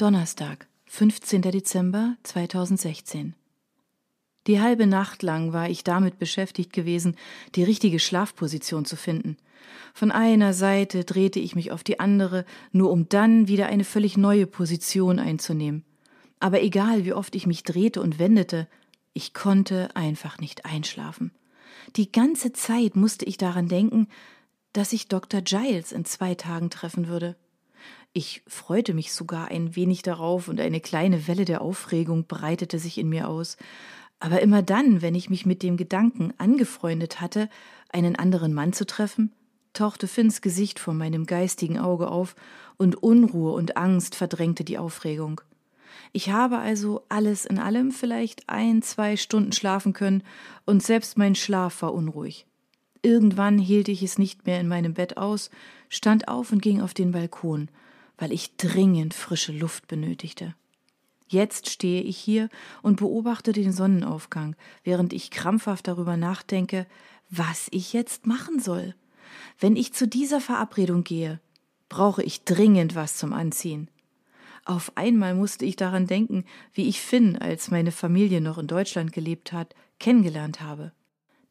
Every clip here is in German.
Donnerstag, 15. Dezember 2016. Die halbe Nacht lang war ich damit beschäftigt gewesen, die richtige Schlafposition zu finden. Von einer Seite drehte ich mich auf die andere, nur um dann wieder eine völlig neue Position einzunehmen. Aber egal, wie oft ich mich drehte und wendete, ich konnte einfach nicht einschlafen. Die ganze Zeit musste ich daran denken, dass ich Dr. Giles in zwei Tagen treffen würde. Ich freute mich sogar ein wenig darauf und eine kleine Welle der Aufregung breitete sich in mir aus. Aber immer dann, wenn ich mich mit dem Gedanken angefreundet hatte, einen anderen Mann zu treffen, tauchte Finns Gesicht vor meinem geistigen Auge auf und Unruhe und Angst verdrängte die Aufregung. Ich habe also alles in allem vielleicht ein, zwei Stunden schlafen können, und selbst mein Schlaf war unruhig. Irgendwann hielt ich es nicht mehr in meinem Bett aus, stand auf und ging auf den Balkon, weil ich dringend frische Luft benötigte. Jetzt stehe ich hier und beobachte den Sonnenaufgang, während ich krampfhaft darüber nachdenke, was ich jetzt machen soll. Wenn ich zu dieser Verabredung gehe, brauche ich dringend was zum Anziehen. Auf einmal musste ich daran denken, wie ich Finn, als meine Familie noch in Deutschland gelebt hat, kennengelernt habe.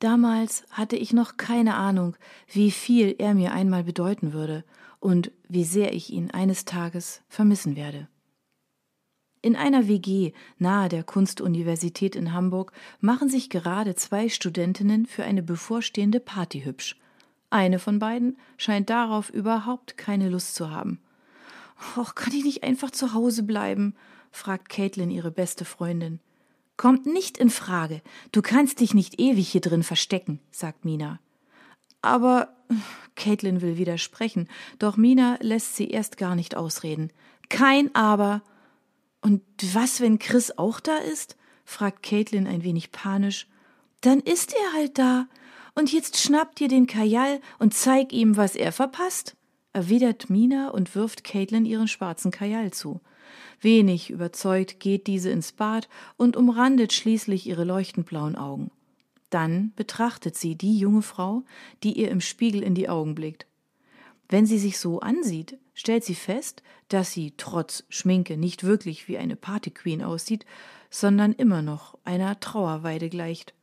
Damals hatte ich noch keine Ahnung, wie viel er mir einmal bedeuten würde und wie sehr ich ihn eines Tages vermissen werde. In einer WG nahe der Kunstuniversität in Hamburg machen sich gerade zwei Studentinnen für eine bevorstehende Party hübsch. Eine von beiden scheint darauf überhaupt keine Lust zu haben. Och, kann ich nicht einfach zu Hause bleiben? fragt Caitlin ihre beste Freundin. Kommt nicht in Frage. Du kannst dich nicht ewig hier drin verstecken, sagt Mina. Aber Caitlin will widersprechen, doch Mina lässt sie erst gar nicht ausreden. Kein Aber. Und was, wenn Chris auch da ist? fragt Caitlin ein wenig panisch. Dann ist er halt da. Und jetzt schnapp dir den Kajal und zeig ihm, was er verpasst erwidert Mina und wirft Caitlin ihren schwarzen Kajal zu. Wenig überzeugt geht diese ins Bad und umrandet schließlich ihre leuchtend blauen Augen. Dann betrachtet sie die junge Frau, die ihr im Spiegel in die Augen blickt. Wenn sie sich so ansieht, stellt sie fest, dass sie trotz Schminke nicht wirklich wie eine Partyqueen aussieht, sondern immer noch einer Trauerweide gleicht.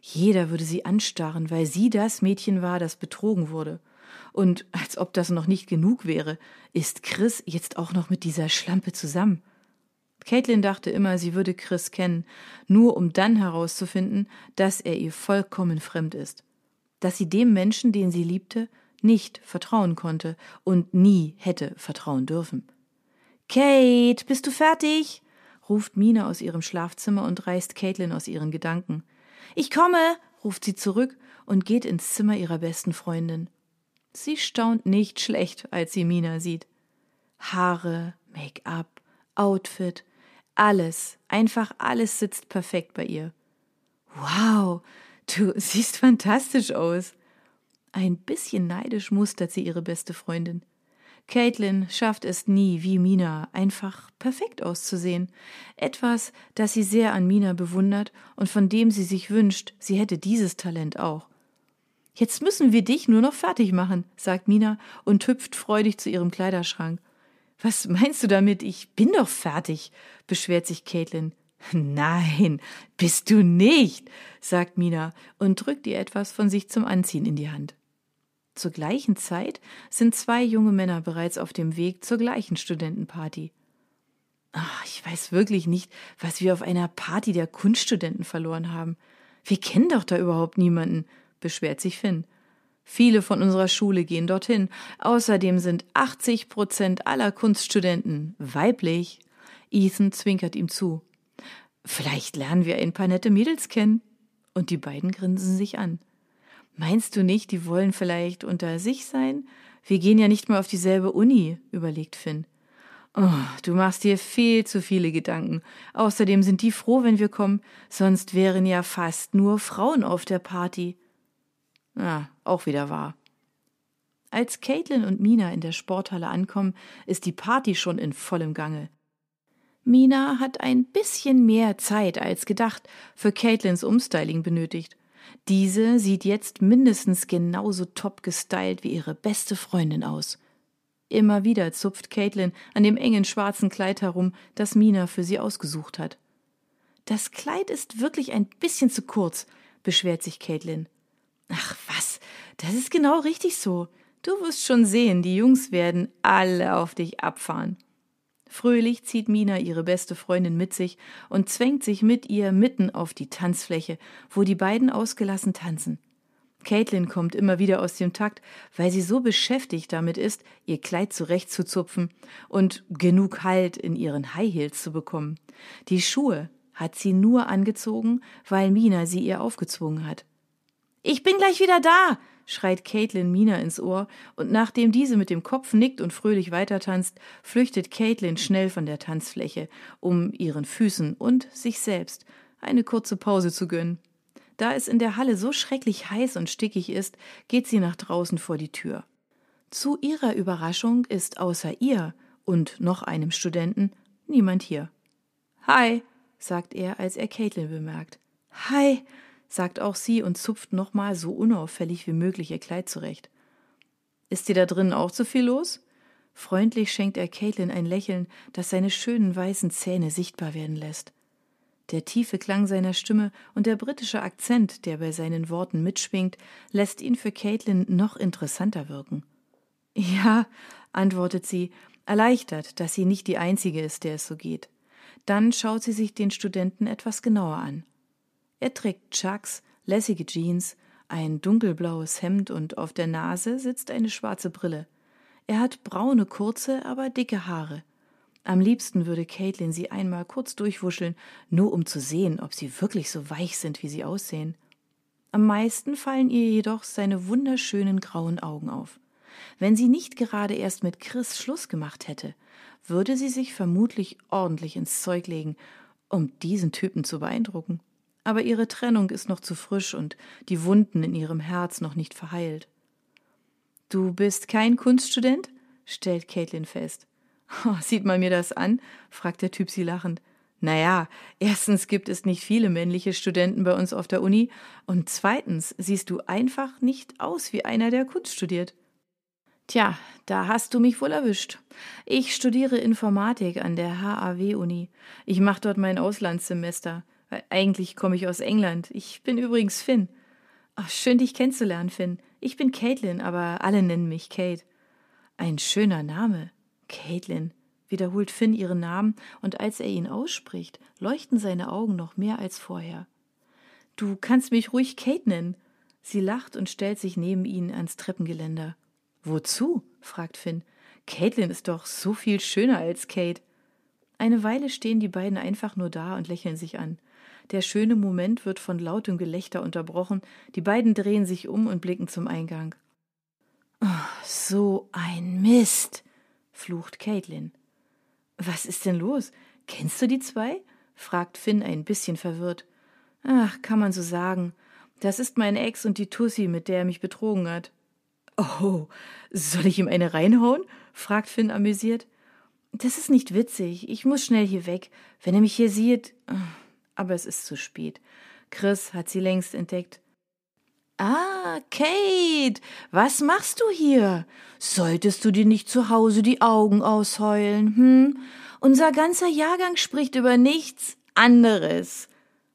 Jeder würde sie anstarren, weil sie das Mädchen war, das betrogen wurde. Und als ob das noch nicht genug wäre, ist Chris jetzt auch noch mit dieser Schlampe zusammen. Caitlin dachte immer, sie würde Chris kennen, nur um dann herauszufinden, dass er ihr vollkommen fremd ist. Dass sie dem Menschen, den sie liebte, nicht vertrauen konnte und nie hätte vertrauen dürfen. Kate, bist du fertig? ruft Mina aus ihrem Schlafzimmer und reißt Caitlin aus ihren Gedanken. Ich komme, ruft sie zurück und geht ins Zimmer ihrer besten Freundin. Sie staunt nicht schlecht, als sie Mina sieht. Haare, Make-up, Outfit, alles, einfach alles sitzt perfekt bei ihr. Wow, du siehst fantastisch aus. Ein bisschen neidisch mustert sie ihre beste Freundin. Caitlin schafft es nie, wie Mina, einfach perfekt auszusehen. Etwas, das sie sehr an Mina bewundert und von dem sie sich wünscht, sie hätte dieses Talent auch. Jetzt müssen wir dich nur noch fertig machen, sagt Mina und hüpft freudig zu ihrem Kleiderschrank. Was meinst du damit? Ich bin doch fertig, beschwert sich Caitlin. Nein, bist du nicht, sagt Mina und drückt ihr etwas von sich zum Anziehen in die Hand. Zur gleichen Zeit sind zwei junge Männer bereits auf dem Weg zur gleichen Studentenparty. Ach, ich weiß wirklich nicht, was wir auf einer Party der Kunststudenten verloren haben. Wir kennen doch da überhaupt niemanden, beschwert sich Finn. Viele von unserer Schule gehen dorthin. Außerdem sind 80 Prozent aller Kunststudenten weiblich. Ethan zwinkert ihm zu. Vielleicht lernen wir ein paar nette Mädels kennen. Und die beiden grinsen sich an. Meinst du nicht, die wollen vielleicht unter sich sein? Wir gehen ja nicht mal auf dieselbe Uni, überlegt Finn. Oh, du machst dir viel zu viele Gedanken. Außerdem sind die froh, wenn wir kommen, sonst wären ja fast nur Frauen auf der Party. Ja, auch wieder wahr. Als Caitlin und Mina in der Sporthalle ankommen, ist die Party schon in vollem Gange. Mina hat ein bisschen mehr Zeit als gedacht für Caitlins Umstyling benötigt. Diese sieht jetzt mindestens genauso top gestylt wie ihre beste Freundin aus. Immer wieder zupft Caitlin an dem engen schwarzen Kleid herum, das Mina für sie ausgesucht hat. Das Kleid ist wirklich ein bisschen zu kurz, beschwert sich Caitlin. Ach was, das ist genau richtig so. Du wirst schon sehen, die Jungs werden alle auf dich abfahren. Fröhlich zieht Mina ihre beste Freundin mit sich und zwängt sich mit ihr mitten auf die Tanzfläche, wo die beiden ausgelassen tanzen. Caitlin kommt immer wieder aus dem Takt, weil sie so beschäftigt damit ist, ihr Kleid zurechtzuzupfen und genug Halt in ihren High Heels zu bekommen. Die Schuhe hat sie nur angezogen, weil Mina sie ihr aufgezwungen hat. Ich bin gleich wieder da, schreit Caitlin Mina ins Ohr, und nachdem diese mit dem Kopf nickt und fröhlich weitertanzt, flüchtet Caitlin schnell von der Tanzfläche, um ihren Füßen und sich selbst eine kurze Pause zu gönnen. Da es in der Halle so schrecklich heiß und stickig ist, geht sie nach draußen vor die Tür. Zu ihrer Überraschung ist außer ihr und noch einem Studenten niemand hier. Hi, sagt er, als er Caitlin bemerkt. Hi, sagt auch sie und zupft nochmal so unauffällig wie möglich ihr Kleid zurecht. Ist dir da drinnen auch zu viel los? Freundlich schenkt er Caitlin ein Lächeln, das seine schönen weißen Zähne sichtbar werden lässt. Der tiefe Klang seiner Stimme und der britische Akzent, der bei seinen Worten mitschwingt, lässt ihn für Caitlin noch interessanter wirken. Ja, antwortet sie, erleichtert, dass sie nicht die Einzige ist, der es so geht. Dann schaut sie sich den Studenten etwas genauer an. Er trägt Chucks, lässige Jeans, ein dunkelblaues Hemd und auf der Nase sitzt eine schwarze Brille. Er hat braune, kurze, aber dicke Haare. Am liebsten würde Caitlin sie einmal kurz durchwuscheln, nur um zu sehen, ob sie wirklich so weich sind, wie sie aussehen. Am meisten fallen ihr jedoch seine wunderschönen grauen Augen auf. Wenn sie nicht gerade erst mit Chris Schluss gemacht hätte, würde sie sich vermutlich ordentlich ins Zeug legen, um diesen Typen zu beeindrucken. Aber ihre Trennung ist noch zu frisch und die Wunden in ihrem Herz noch nicht verheilt. Du bist kein Kunststudent? stellt Caitlin fest. Oh, sieht man mir das an? fragt der Typ sie lachend. Naja, erstens gibt es nicht viele männliche Studenten bei uns auf der Uni und zweitens siehst du einfach nicht aus wie einer, der Kunst studiert. Tja, da hast du mich wohl erwischt. Ich studiere Informatik an der HAW-Uni. Ich mache dort mein Auslandssemester. Eigentlich komme ich aus England. Ich bin übrigens Finn. Ach, schön, dich kennenzulernen, Finn. Ich bin Caitlin, aber alle nennen mich Kate. Ein schöner Name. Caitlin, wiederholt Finn ihren Namen, und als er ihn ausspricht, leuchten seine Augen noch mehr als vorher. Du kannst mich ruhig Kate nennen. Sie lacht und stellt sich neben ihn ans Treppengeländer. Wozu? fragt Finn. Caitlin ist doch so viel schöner als Kate. Eine Weile stehen die beiden einfach nur da und lächeln sich an. Der schöne Moment wird von lautem Gelächter unterbrochen, die beiden drehen sich um und blicken zum Eingang. Oh, so ein Mist, flucht Caitlin. Was ist denn los? Kennst du die zwei? fragt Finn ein bisschen verwirrt. Ach, kann man so sagen. Das ist mein Ex und die Tussi, mit der er mich betrogen hat. Oh, soll ich ihm eine reinhauen? fragt Finn amüsiert. Das ist nicht witzig. Ich muss schnell hier weg. Wenn er mich hier sieht. Aber es ist zu spät. Chris hat sie längst entdeckt. Ah, Kate, was machst du hier? Solltest du dir nicht zu Hause die Augen ausheulen, hm? Unser ganzer Jahrgang spricht über nichts anderes,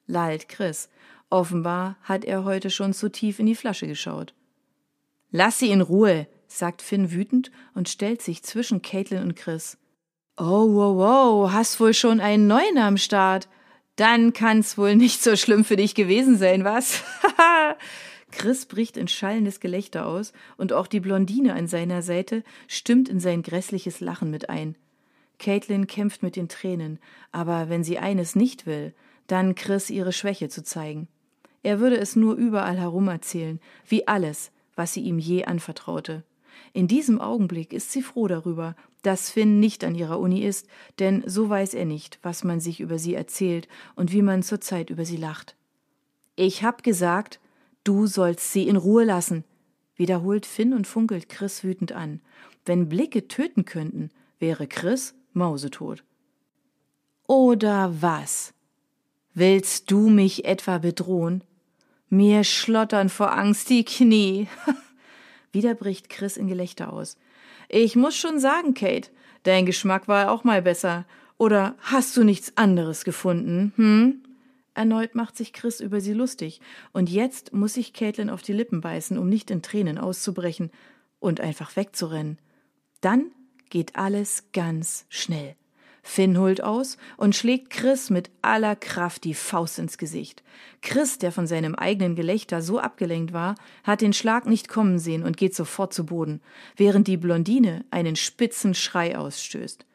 lallt Chris. Offenbar hat er heute schon zu tief in die Flasche geschaut. Lass sie in Ruhe, sagt Finn wütend und stellt sich zwischen Caitlin und Chris. Oh, wow, wow, hast wohl schon einen neuen am Start. Dann kann's wohl nicht so schlimm für dich gewesen sein, was? Chris bricht in schallendes Gelächter aus, und auch die Blondine an seiner Seite stimmt in sein grässliches Lachen mit ein. Caitlin kämpft mit den Tränen, aber wenn sie eines nicht will, dann Chris ihre Schwäche zu zeigen. Er würde es nur überall herum erzählen, wie alles, was sie ihm je anvertraute. In diesem Augenblick ist sie froh darüber, dass Finn nicht an ihrer Uni ist, denn so weiß er nicht, was man sich über sie erzählt und wie man zurzeit über sie lacht. Ich hab gesagt, Du sollst sie in Ruhe lassen, wiederholt Finn und funkelt Chris wütend an. Wenn Blicke töten könnten, wäre Chris mausetot. Oder was? Willst du mich etwa bedrohen? Mir schlottern vor Angst die Knie. Wieder bricht Chris in Gelächter aus. Ich muss schon sagen, Kate, dein Geschmack war auch mal besser. Oder hast du nichts anderes gefunden, hm? Erneut macht sich Chris über sie lustig, und jetzt muss sich Caitlin auf die Lippen beißen, um nicht in Tränen auszubrechen und einfach wegzurennen. Dann geht alles ganz schnell. Finn holt aus und schlägt Chris mit aller Kraft die Faust ins Gesicht. Chris, der von seinem eigenen Gelächter so abgelenkt war, hat den Schlag nicht kommen sehen und geht sofort zu Boden, während die Blondine einen spitzen Schrei ausstößt.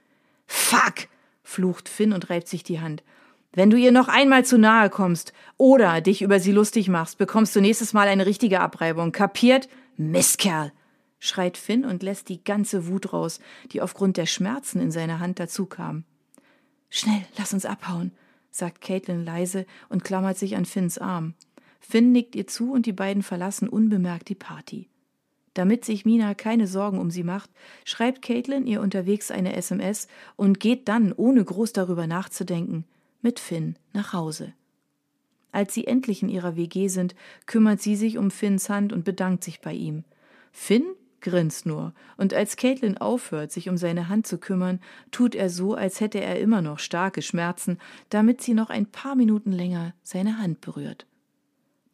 Fuck! flucht Finn und reibt sich die Hand. Wenn du ihr noch einmal zu nahe kommst oder dich über sie lustig machst, bekommst du nächstes Mal eine richtige Abreibung. Kapiert? Mistkerl! Schreit Finn und lässt die ganze Wut raus, die aufgrund der Schmerzen in seiner Hand dazukam. Schnell, lass uns abhauen, sagt Caitlin leise und klammert sich an Finns Arm. Finn nickt ihr zu und die beiden verlassen unbemerkt die Party. Damit sich Mina keine Sorgen um sie macht, schreibt Caitlin ihr unterwegs eine SMS und geht dann, ohne groß darüber nachzudenken, mit Finn nach Hause. Als sie endlich in ihrer WG sind, kümmert sie sich um Finns Hand und bedankt sich bei ihm. Finn grinst nur, und als Caitlin aufhört, sich um seine Hand zu kümmern, tut er so, als hätte er immer noch starke Schmerzen, damit sie noch ein paar Minuten länger seine Hand berührt.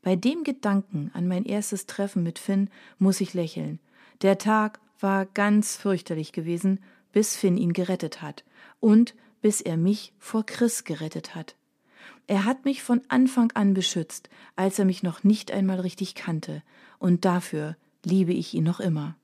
Bei dem Gedanken an mein erstes Treffen mit Finn muss ich lächeln. Der Tag war ganz fürchterlich gewesen, bis Finn ihn gerettet hat. Und bis er mich vor Chris gerettet hat. Er hat mich von Anfang an beschützt, als er mich noch nicht einmal richtig kannte, und dafür liebe ich ihn noch immer.